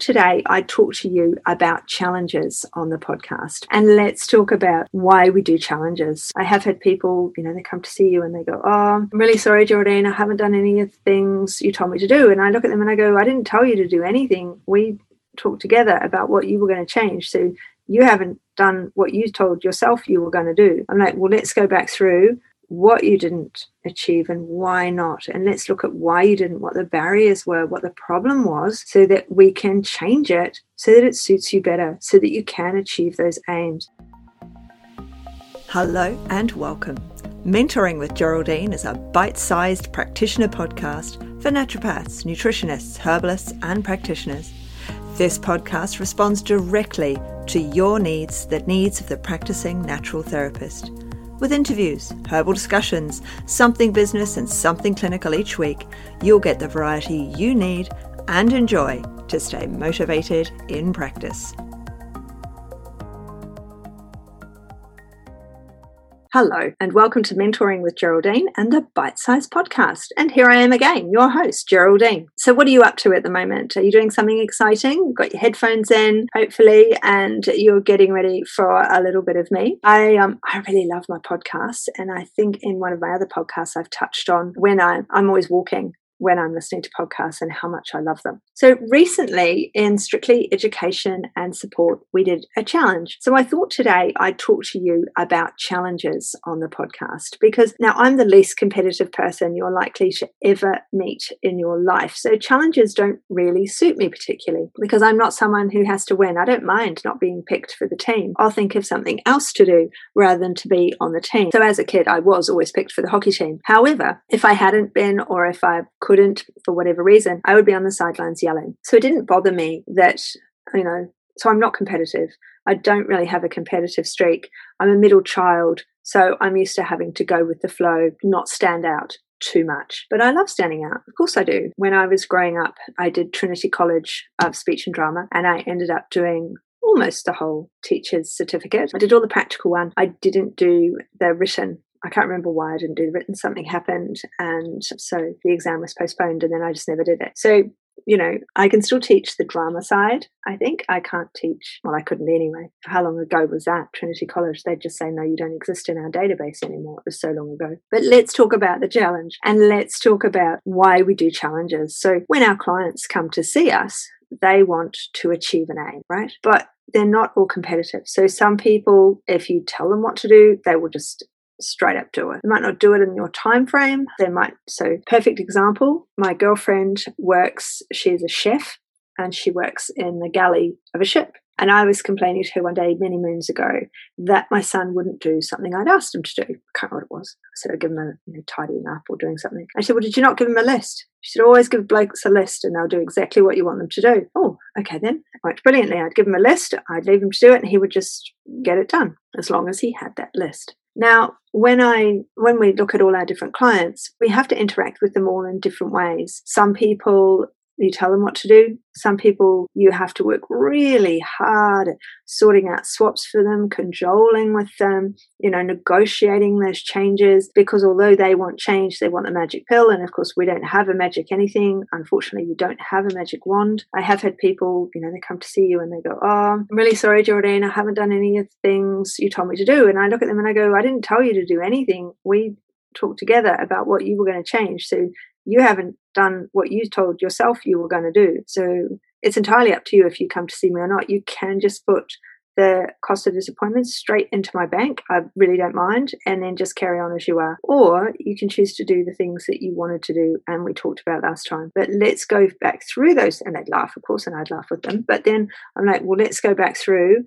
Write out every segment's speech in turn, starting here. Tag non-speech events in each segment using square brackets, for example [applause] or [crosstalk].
Today, I talk to you about challenges on the podcast and let's talk about why we do challenges. I have had people, you know, they come to see you and they go, Oh, I'm really sorry, Geraldine, I haven't done any of the things you told me to do. And I look at them and I go, I didn't tell you to do anything. We talked together about what you were going to change. So you haven't done what you told yourself you were going to do. I'm like, Well, let's go back through what you didn't achieve and why not. And let's look at why you didn't, what the barriers were, what the problem was, so that we can change it so that it suits you better, so that you can achieve those aims. Hello and welcome. Mentoring with Geraldine is a bite sized practitioner podcast for naturopaths, nutritionists, herbalists, and practitioners. This podcast responds directly to your needs, the needs of the practicing natural therapist with interviews, herbal discussions, something business, and something clinical each week, you'll get the variety you need and enjoy to stay motivated in practice. Hello, and welcome to Mentoring with Geraldine and the Bite Size Podcast. And here I am again, your host, Geraldine. So, what are you up to at the moment? Are you doing something exciting? You've got your headphones in, hopefully, and you're getting ready for a little bit of me. I um, I really love my podcast, and I think in one of my other podcasts I've touched on when I, I'm always walking when I'm listening to podcasts and how much I love them. So recently in Strictly Education and Support, we did a challenge. So I thought today I'd talk to you about challenges on the podcast because now I'm the least competitive person you're likely to ever meet in your life. So challenges don't really suit me particularly because I'm not someone who has to win. I don't mind not being picked for the team. I'll think of something else to do rather than to be on the team. So as a kid, I was always picked for the hockey team. However, if I hadn't been or if I couldn't for whatever reason, I would be on the sidelines yelling. So it didn't bother me that, you know, so I'm not competitive. I don't really have a competitive streak. I'm a middle child, so I'm used to having to go with the flow, not stand out too much. But I love standing out. Of course I do. When I was growing up, I did Trinity College of Speech and Drama, and I ended up doing almost the whole teacher's certificate. I did all the practical one. I didn't do the written I can't remember why I didn't do the written. Something happened, and so the exam was postponed, and then I just never did it. So you know, I can still teach the drama side. I think I can't teach. Well, I couldn't anyway. How long ago was that? Trinity College. They'd just say, no, you don't exist in our database anymore. It was so long ago. But let's talk about the challenge and let's talk about why we do challenges. So when our clients come to see us, they want to achieve an aim, right? But they're not all competitive. So some people, if you tell them what to do, they will just straight up do it. They might not do it in your time frame. They might so perfect example, my girlfriend works, she's a chef and she works in the galley of a ship. And I was complaining to her one day many moons ago that my son wouldn't do something I'd asked him to do. I can't remember what it was. I said I'd give him a you know, tidying up or doing something. I said, Well, did you not give him a list? She said, oh, Always give blokes a list and they'll do exactly what you want them to do. Oh, okay then. It worked brilliantly. I'd give him a list, I'd leave him to do it, and he would just get it done as long as he had that list. Now, when I when we look at all our different clients, we have to interact with them all in different ways. Some people you tell them what to do. Some people you have to work really hard at sorting out swaps for them, cajoling with them, you know, negotiating those changes because although they want change, they want the magic pill. And of course, we don't have a magic anything. Unfortunately, we don't have a magic wand. I have had people, you know, they come to see you and they go, Oh, I'm really sorry, Geraldine, I haven't done any of the things you told me to do. And I look at them and I go, I didn't tell you to do anything. We talked together about what you were going to change. So you haven't done what you told yourself you were going to do. So it's entirely up to you if you come to see me or not. You can just put the cost of disappointment straight into my bank. I really don't mind, and then just carry on as you are. Or you can choose to do the things that you wanted to do and we talked about last time. But let's go back through those. And they'd laugh, of course, and I'd laugh with them. But then I'm like, well, let's go back through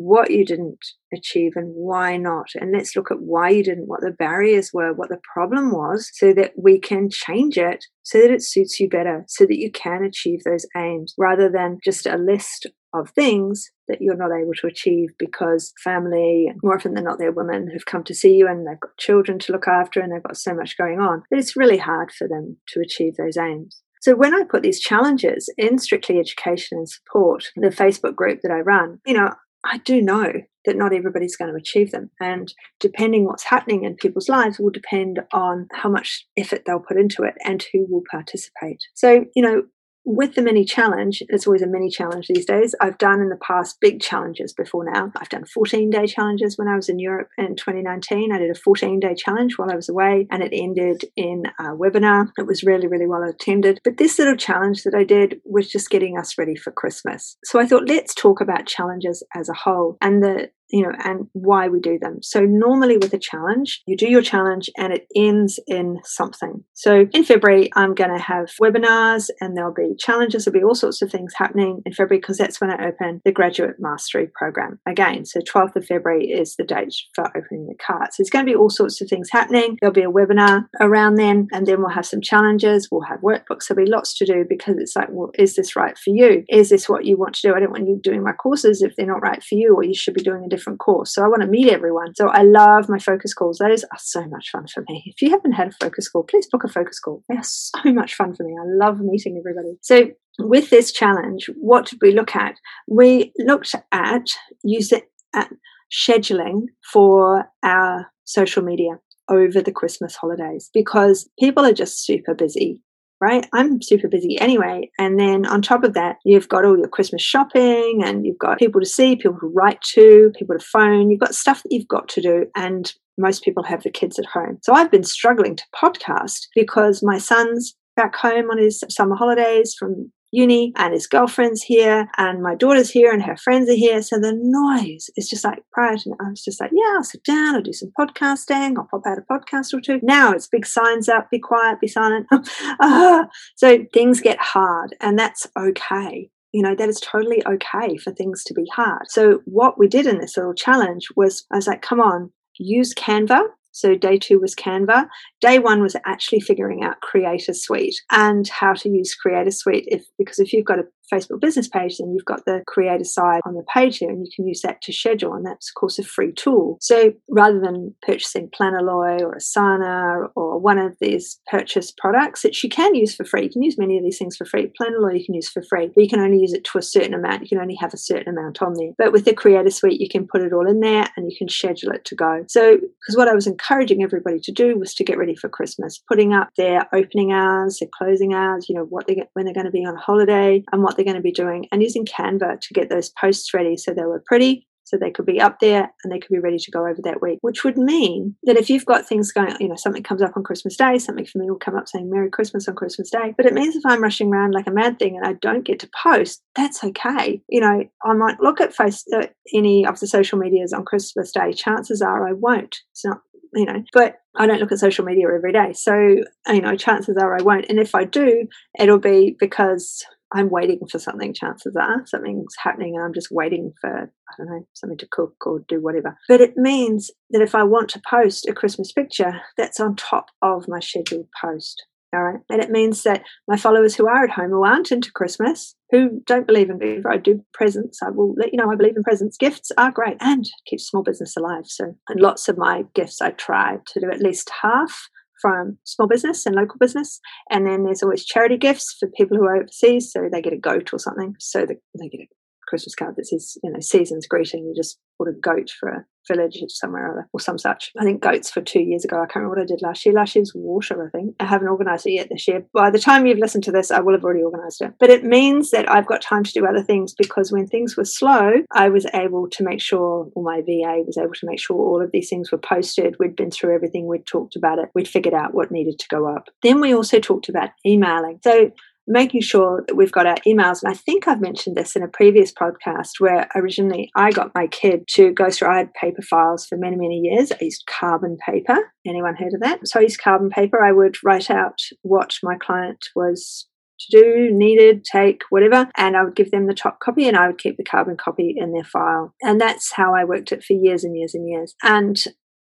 what you didn't achieve and why not. And let's look at why you didn't, what the barriers were, what the problem was, so that we can change it so that it suits you better, so that you can achieve those aims rather than just a list of things that you're not able to achieve because family, more often than not, they're women who've come to see you and they've got children to look after and they've got so much going on that it's really hard for them to achieve those aims. So when I put these challenges in Strictly Education and Support, the Facebook group that I run, you know, I do know that not everybody's going to achieve them. And depending what's happening in people's lives will depend on how much effort they'll put into it and who will participate. So, you know, with the mini challenge, it's always a mini challenge these days. I've done in the past big challenges before now. I've done 14 day challenges when I was in Europe in 2019. I did a 14 day challenge while I was away and it ended in a webinar. It was really, really well attended. But this little challenge that I did was just getting us ready for Christmas. So I thought, let's talk about challenges as a whole and the you know, and why we do them. So normally with a challenge, you do your challenge and it ends in something. So in February, I'm going to have webinars and there'll be challenges. There'll be all sorts of things happening in February because that's when I open the graduate mastery program again. So 12th of February is the date for opening the carts. So there's going to be all sorts of things happening. There'll be a webinar around then and then we'll have some challenges. We'll have workbooks. There'll be lots to do because it's like, well, is this right for you? Is this what you want to do? I don't want you doing my courses if they're not right for you or you should be doing a different different course. So I want to meet everyone. So I love my focus calls. Those are so much fun for me. If you haven't had a focus call, please book a focus call. They are so [laughs] much fun for me. I love meeting everybody. So with this challenge, what did we look at? We looked at using at scheduling for our social media over the Christmas holidays because people are just super busy right? I'm super busy anyway. And then on top of that, you've got all your Christmas shopping and you've got people to see, people to write to, people to phone. You've got stuff that you've got to do. And most people have the kids at home. So I've been struggling to podcast because my son's back home on his summer holidays from uni and his girlfriend's here and my daughter's here and her friends are here. So the noise is just like prior to I was just like, yeah, I'll sit down, I'll do some podcasting, I'll pop out a podcast or two. Now it's big signs up, be quiet, be silent. [laughs] ah. So things get hard and that's okay. You know, that is totally okay for things to be hard. So what we did in this little challenge was I was like, come on, use Canva so day two was Canva. Day one was actually figuring out Creator Suite and how to use Creator Suite. If because if you've got a Facebook business page, then you've got the creator side on the page here, and you can use that to schedule. And that's, of course, a free tool. So rather than purchasing Planoly or Asana or one of these purchase products that you can use for free, you can use many of these things for free. Planoly you can use for free, but you can only use it to a certain amount. You can only have a certain amount on there. But with the Creator Suite, you can put it all in there and you can schedule it to go. So, because what I was encouraging everybody to do was to get ready for Christmas, putting up their opening hours, their closing hours, you know, what they get when they're going to be on holiday and what they're going to be doing, and using Canva to get those posts ready so they were pretty, so they could be up there and they could be ready to go over that week. Which would mean that if you've got things going, you know, something comes up on Christmas Day, something for me will come up saying Merry Christmas on Christmas Day. But it means if I'm rushing around like a mad thing and I don't get to post, that's okay. You know, I might look at face uh, any of the social medias on Christmas Day. Chances are I won't. It's not you know, but I don't look at social media every day. So, you know, chances are I won't. And if I do, it'll be because I'm waiting for something, chances are something's happening and I'm just waiting for, I don't know, something to cook or do whatever. But it means that if I want to post a Christmas picture, that's on top of my scheduled post. All right. And it means that my followers who are at home, who aren't into Christmas, who don't believe in if I do presents, I will let you know I believe in presents. Gifts are great and keep small business alive. So, and lots of my gifts, I try to do at least half from small business and local business. And then there's always charity gifts for people who are overseas. So they get a goat or something. So they get a Christmas card that says, you know, season's greeting. You just put a goat for a village somewhere or other, or some such. I think goats for two years ago. I can't remember what I did last year. Last year was water, I think. I haven't organised it yet this year. By the time you've listened to this, I will have already organised it. But it means that I've got time to do other things because when things were slow, I was able to make sure, or my VA was able to make sure all of these things were posted. We'd been through everything. We'd talked about it. We'd figured out what needed to go up. Then we also talked about emailing. So making sure that we've got our emails. And I think I've mentioned this in a previous podcast where originally I got my kid to go through, I had paper files for many, many years. I used carbon paper. Anyone heard of that? So I used carbon paper. I would write out what my client was to do, needed, take, whatever, and I would give them the top copy and I would keep the carbon copy in their file. And that's how I worked it for years and years and years. And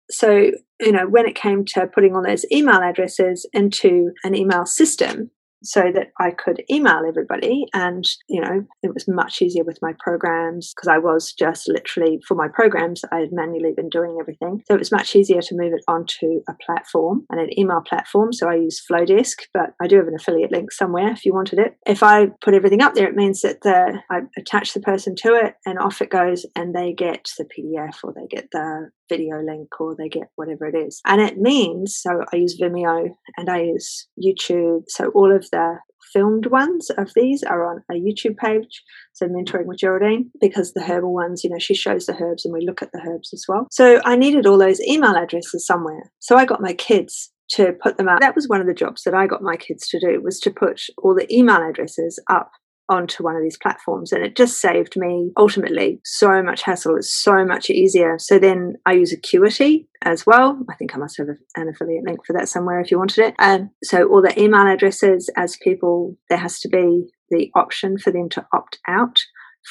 so, you know, when it came to putting all those email addresses into an email system, so that I could email everybody. And, you know, it was much easier with my programs because I was just literally for my programs, I had manually been doing everything. So it was much easier to move it onto a platform and an email platform. So I use Flodesk, but I do have an affiliate link somewhere if you wanted it. If I put everything up there, it means that the I attach the person to it and off it goes and they get the PDF or they get the video link or they get whatever it is. And it means, so I use Vimeo and I use YouTube. So all of the filmed ones of these are on a YouTube page. So mentoring with Geraldine, because the herbal ones, you know, she shows the herbs and we look at the herbs as well. So I needed all those email addresses somewhere. So I got my kids to put them up. That was one of the jobs that I got my kids to do was to put all the email addresses up onto one of these platforms and it just saved me ultimately so much hassle. It's so much easier. So then i use acuity as well. I think i must have an affiliate link for that somewhere if you wanted it. And so all the email addresses as people there has to be the option for them to opt out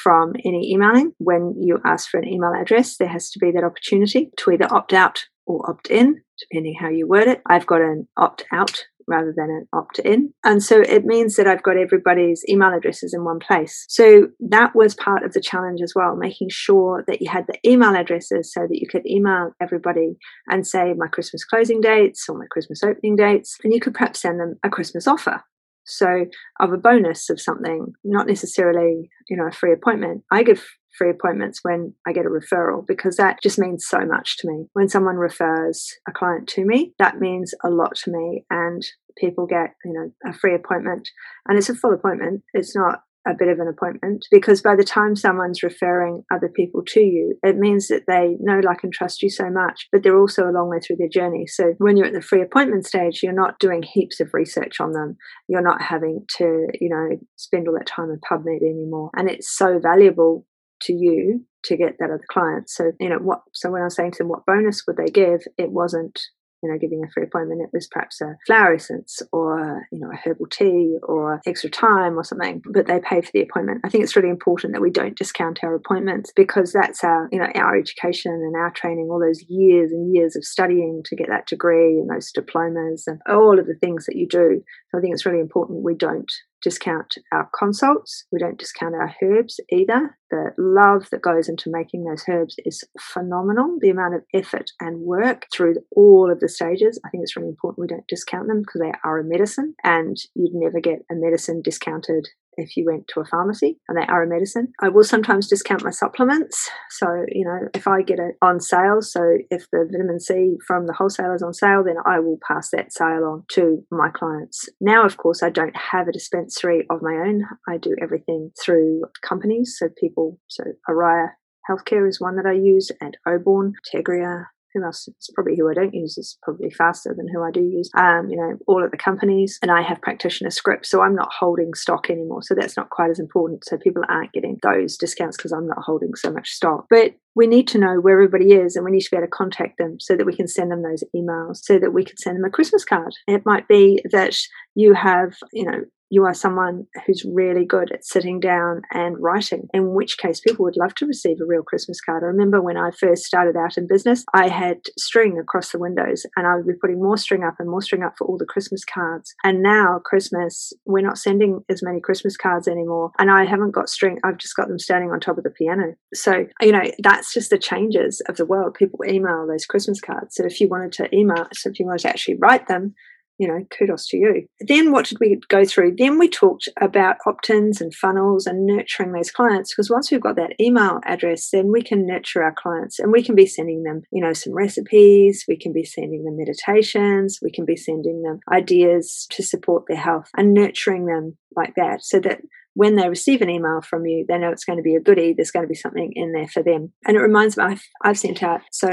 from any emailing. When you ask for an email address there has to be that opportunity to either opt out or opt in depending how you word it. I've got an opt out rather than an opt in. And so it means that I've got everybody's email addresses in one place. So that was part of the challenge as well, making sure that you had the email addresses so that you could email everybody and say my Christmas closing dates or my Christmas opening dates. And you could perhaps send them a Christmas offer. So, of a bonus of something, not necessarily, you know, a free appointment. I give free appointments when I get a referral because that just means so much to me. When someone refers a client to me, that means a lot to me and people get, you know, a free appointment and it's a full appointment. It's not a bit of an appointment because by the time someone's referring other people to you, it means that they know, like, and trust you so much, but they're also a long way through their journey. So when you're at the free appointment stage, you're not doing heaps of research on them. You're not having to, you know, spend all that time in PubMed anymore. And it's so valuable to you to get that other client. So, you know, what, so when I was saying to them, what bonus would they give? It wasn't, you know, giving a free appointment. It was perhaps a flower essence or, you know, a herbal tea or extra time or something, but they pay for the appointment. I think it's really important that we don't discount our appointments because that's our, you know, our education and our training, all those years and years of studying to get that degree and those diplomas and all of the things that you do. So I think it's really important we don't discount our consults. We don't discount our herbs either. The love that goes into making those herbs is phenomenal. The amount of effort and work through all of the stages, I think it's really important we don't discount them because they are a medicine and you'd never get a medicine discounted if you went to a pharmacy and they are a medicine. I will sometimes discount my supplements. So, you know, if I get it on sale, so if the vitamin C from the wholesaler is on sale, then I will pass that sale on to my clients. Now, of course, I don't have a dispensary of my own. I do everything through companies. So people, so Araya Healthcare is one that I use, and Oborne, Tegria, who else? It's probably who I don't use is probably faster than who I do use. Um, you know, all of the companies, and I have practitioner scripts, so I'm not holding stock anymore. So that's not quite as important. So people aren't getting those discounts because I'm not holding so much stock. But we need to know where everybody is and we need to be able to contact them so that we can send them those emails so that we can send them a christmas card it might be that you have you know you are someone who's really good at sitting down and writing, in which case people would love to receive a real Christmas card. I remember when I first started out in business, I had string across the windows and I would be putting more string up and more string up for all the Christmas cards. And now, Christmas, we're not sending as many Christmas cards anymore. And I haven't got string, I've just got them standing on top of the piano. So, you know, that's just the changes of the world. People email those Christmas cards. So if you wanted to email, so if you wanted to actually write them, you know, kudos to you. Then what did we go through? Then we talked about opt ins and funnels and nurturing those clients because once we've got that email address, then we can nurture our clients and we can be sending them, you know, some recipes, we can be sending them meditations, we can be sending them ideas to support their health and nurturing them like that so that when they receive an email from you, they know it's going to be a goodie. There's going to be something in there for them. And it reminds me, I've, I've sent out so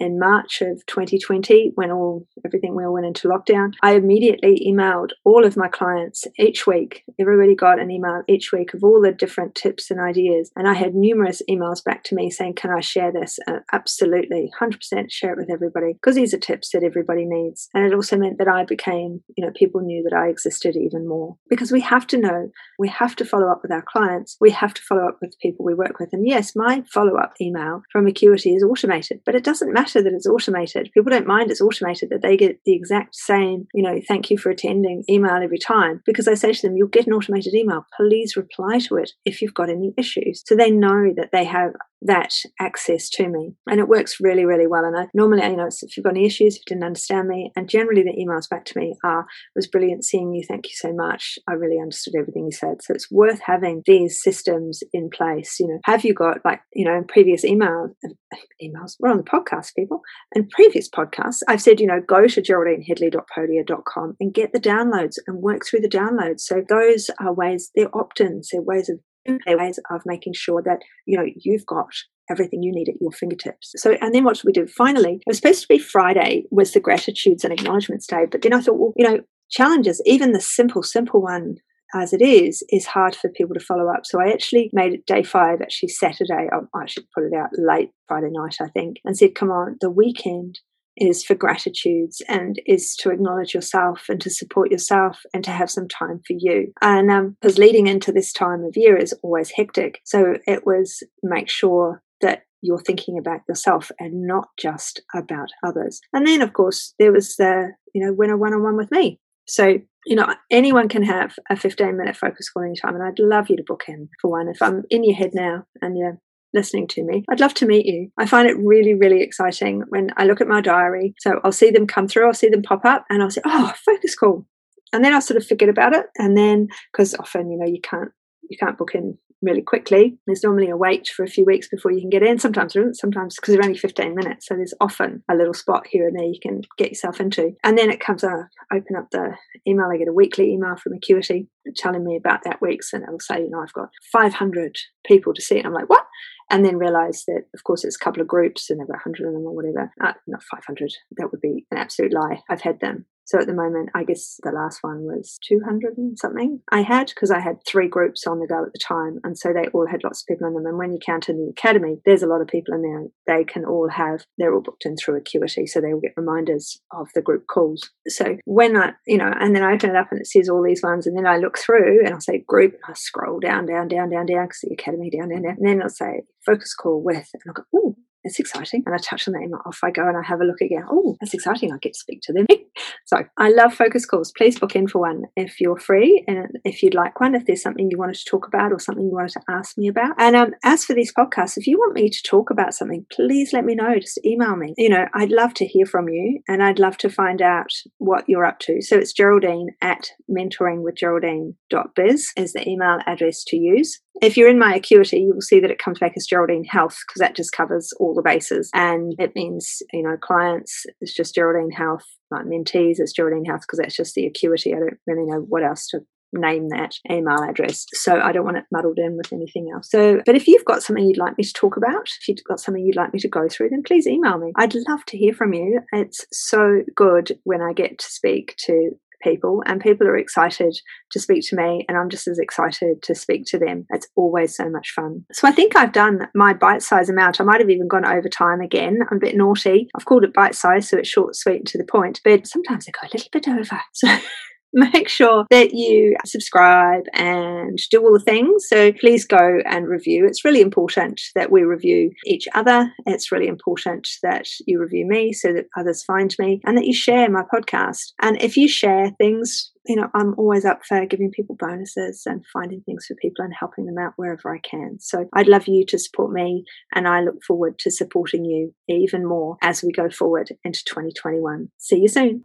in March of 2020, when all everything we all went into lockdown, I immediately emailed all of my clients each week. Everybody got an email each week of all the different tips and ideas, and I had numerous emails back to me saying, "Can I share this?" Uh, absolutely, 100% share it with everybody because these are tips that everybody needs. And it also meant that I became, you know, people knew that I existed even more because we have to know, we have to follow up with our clients, we have to follow up with people we work with. And yes, my follow up email from Acuity is automated, but it doesn't matter matter that it's automated. People don't mind it's automated, that they get the exact same, you know, thank you for attending email every time. Because I say to them, you'll get an automated email. Please reply to it if you've got any issues. So they know that they have that access to me. And it works really, really well. And I normally, you know, if you've got any issues, if you didn't understand me, and generally the emails back to me are, was brilliant seeing you. Thank you so much. I really understood everything you said. So it's worth having these systems in place. You know, have you got like, you know, in previous email, [laughs] emails, we're on the podcast, people, and previous podcasts, I've said, you know, go to geraldineheadley.podia.com and get the downloads and work through the downloads. So those are ways, they're opt-ins, they're ways of ways of making sure that you know you've got everything you need at your fingertips. So, and then what should we do? Finally, it was supposed to be Friday was the gratitudes and acknowledgements day, but then I thought, well, you know, challenges, even the simple, simple one as it is, is hard for people to follow up. So I actually made it day five, actually Saturday. I should put it out late Friday night, I think, and said, come on, the weekend is for gratitudes and is to acknowledge yourself and to support yourself and to have some time for you. And because um, leading into this time of year is always hectic. So it was make sure that you're thinking about yourself and not just about others. And then, of course, there was the, you know, winner one on one with me. So, you know, anyone can have a 15 minute focus call anytime. And I'd love you to book in for one. If I'm in your head now and you're listening to me. I'd love to meet you. I find it really, really exciting when I look at my diary. So I'll see them come through, I'll see them pop up, and I'll say, oh, focus call. And then I'll sort of forget about it. And then, because often, you know, you can't you can't book in really quickly. There's normally a wait for a few weeks before you can get in. Sometimes there isn't, sometimes because they're only 15 minutes. So there's often a little spot here and there you can get yourself into. And then it comes up, open up the email. I get a weekly email from Acuity telling me about that week's and it'll say, you know, I've got 500 people to see. And I'm like, what? And then realize that, of course, it's a couple of groups and there were 100 of them or whatever. Uh, not 500. That would be an absolute lie. I've had them so at the moment, I guess the last one was 200 and something I had because I had three groups on the go at the time. And so they all had lots of people in them. And when you count in the academy, there's a lot of people in there. They can all have, they're all booked in through Acuity. So they will get reminders of the group calls. So when I, you know, and then I open it up and it says all these ones. And then I look through and I'll say group. And I scroll down, down, down, down, down because the academy down, down, down. And then I'll say focus call with. And I'll go, oh, it's exciting. And I touch on that email, off I go and I have a look again. Oh, that's exciting. I get to speak to them. [laughs] so I love focus calls. Please book in for one if you're free and if you'd like one, if there's something you wanted to talk about or something you wanted to ask me about. And um, as for these podcasts, if you want me to talk about something, please let me know. Just email me. You know, I'd love to hear from you and I'd love to find out what you're up to. So it's Geraldine at mentoringwithgeraldine.biz is the email address to use. If you're in my Acuity, you will see that it comes back as Geraldine Health because that just covers all the bases. And it means, you know, clients, it's just Geraldine Health, like mentees, it's Geraldine Health because that's just the Acuity. I don't really know what else to name that email address. So I don't want it muddled in with anything else. So, but if you've got something you'd like me to talk about, if you've got something you'd like me to go through, then please email me. I'd love to hear from you. It's so good when I get to speak to people and people are excited to speak to me and I'm just as excited to speak to them. It's always so much fun. So I think I've done my bite size amount. I might have even gone over time again. I'm a bit naughty. I've called it bite size so it's short, sweet and to the point, but sometimes I go a little bit over. [laughs] So [laughs] make sure that you subscribe and do all the things. So please go and review. It's really important that we review each other. It's really important that you review me so that others find me and that you share my podcast. And if you share things, you know, I'm always up for giving people bonuses and finding things for people and helping them out wherever I can. So I'd love you to support me and I look forward to supporting you even more as we go forward into 2021. See you soon.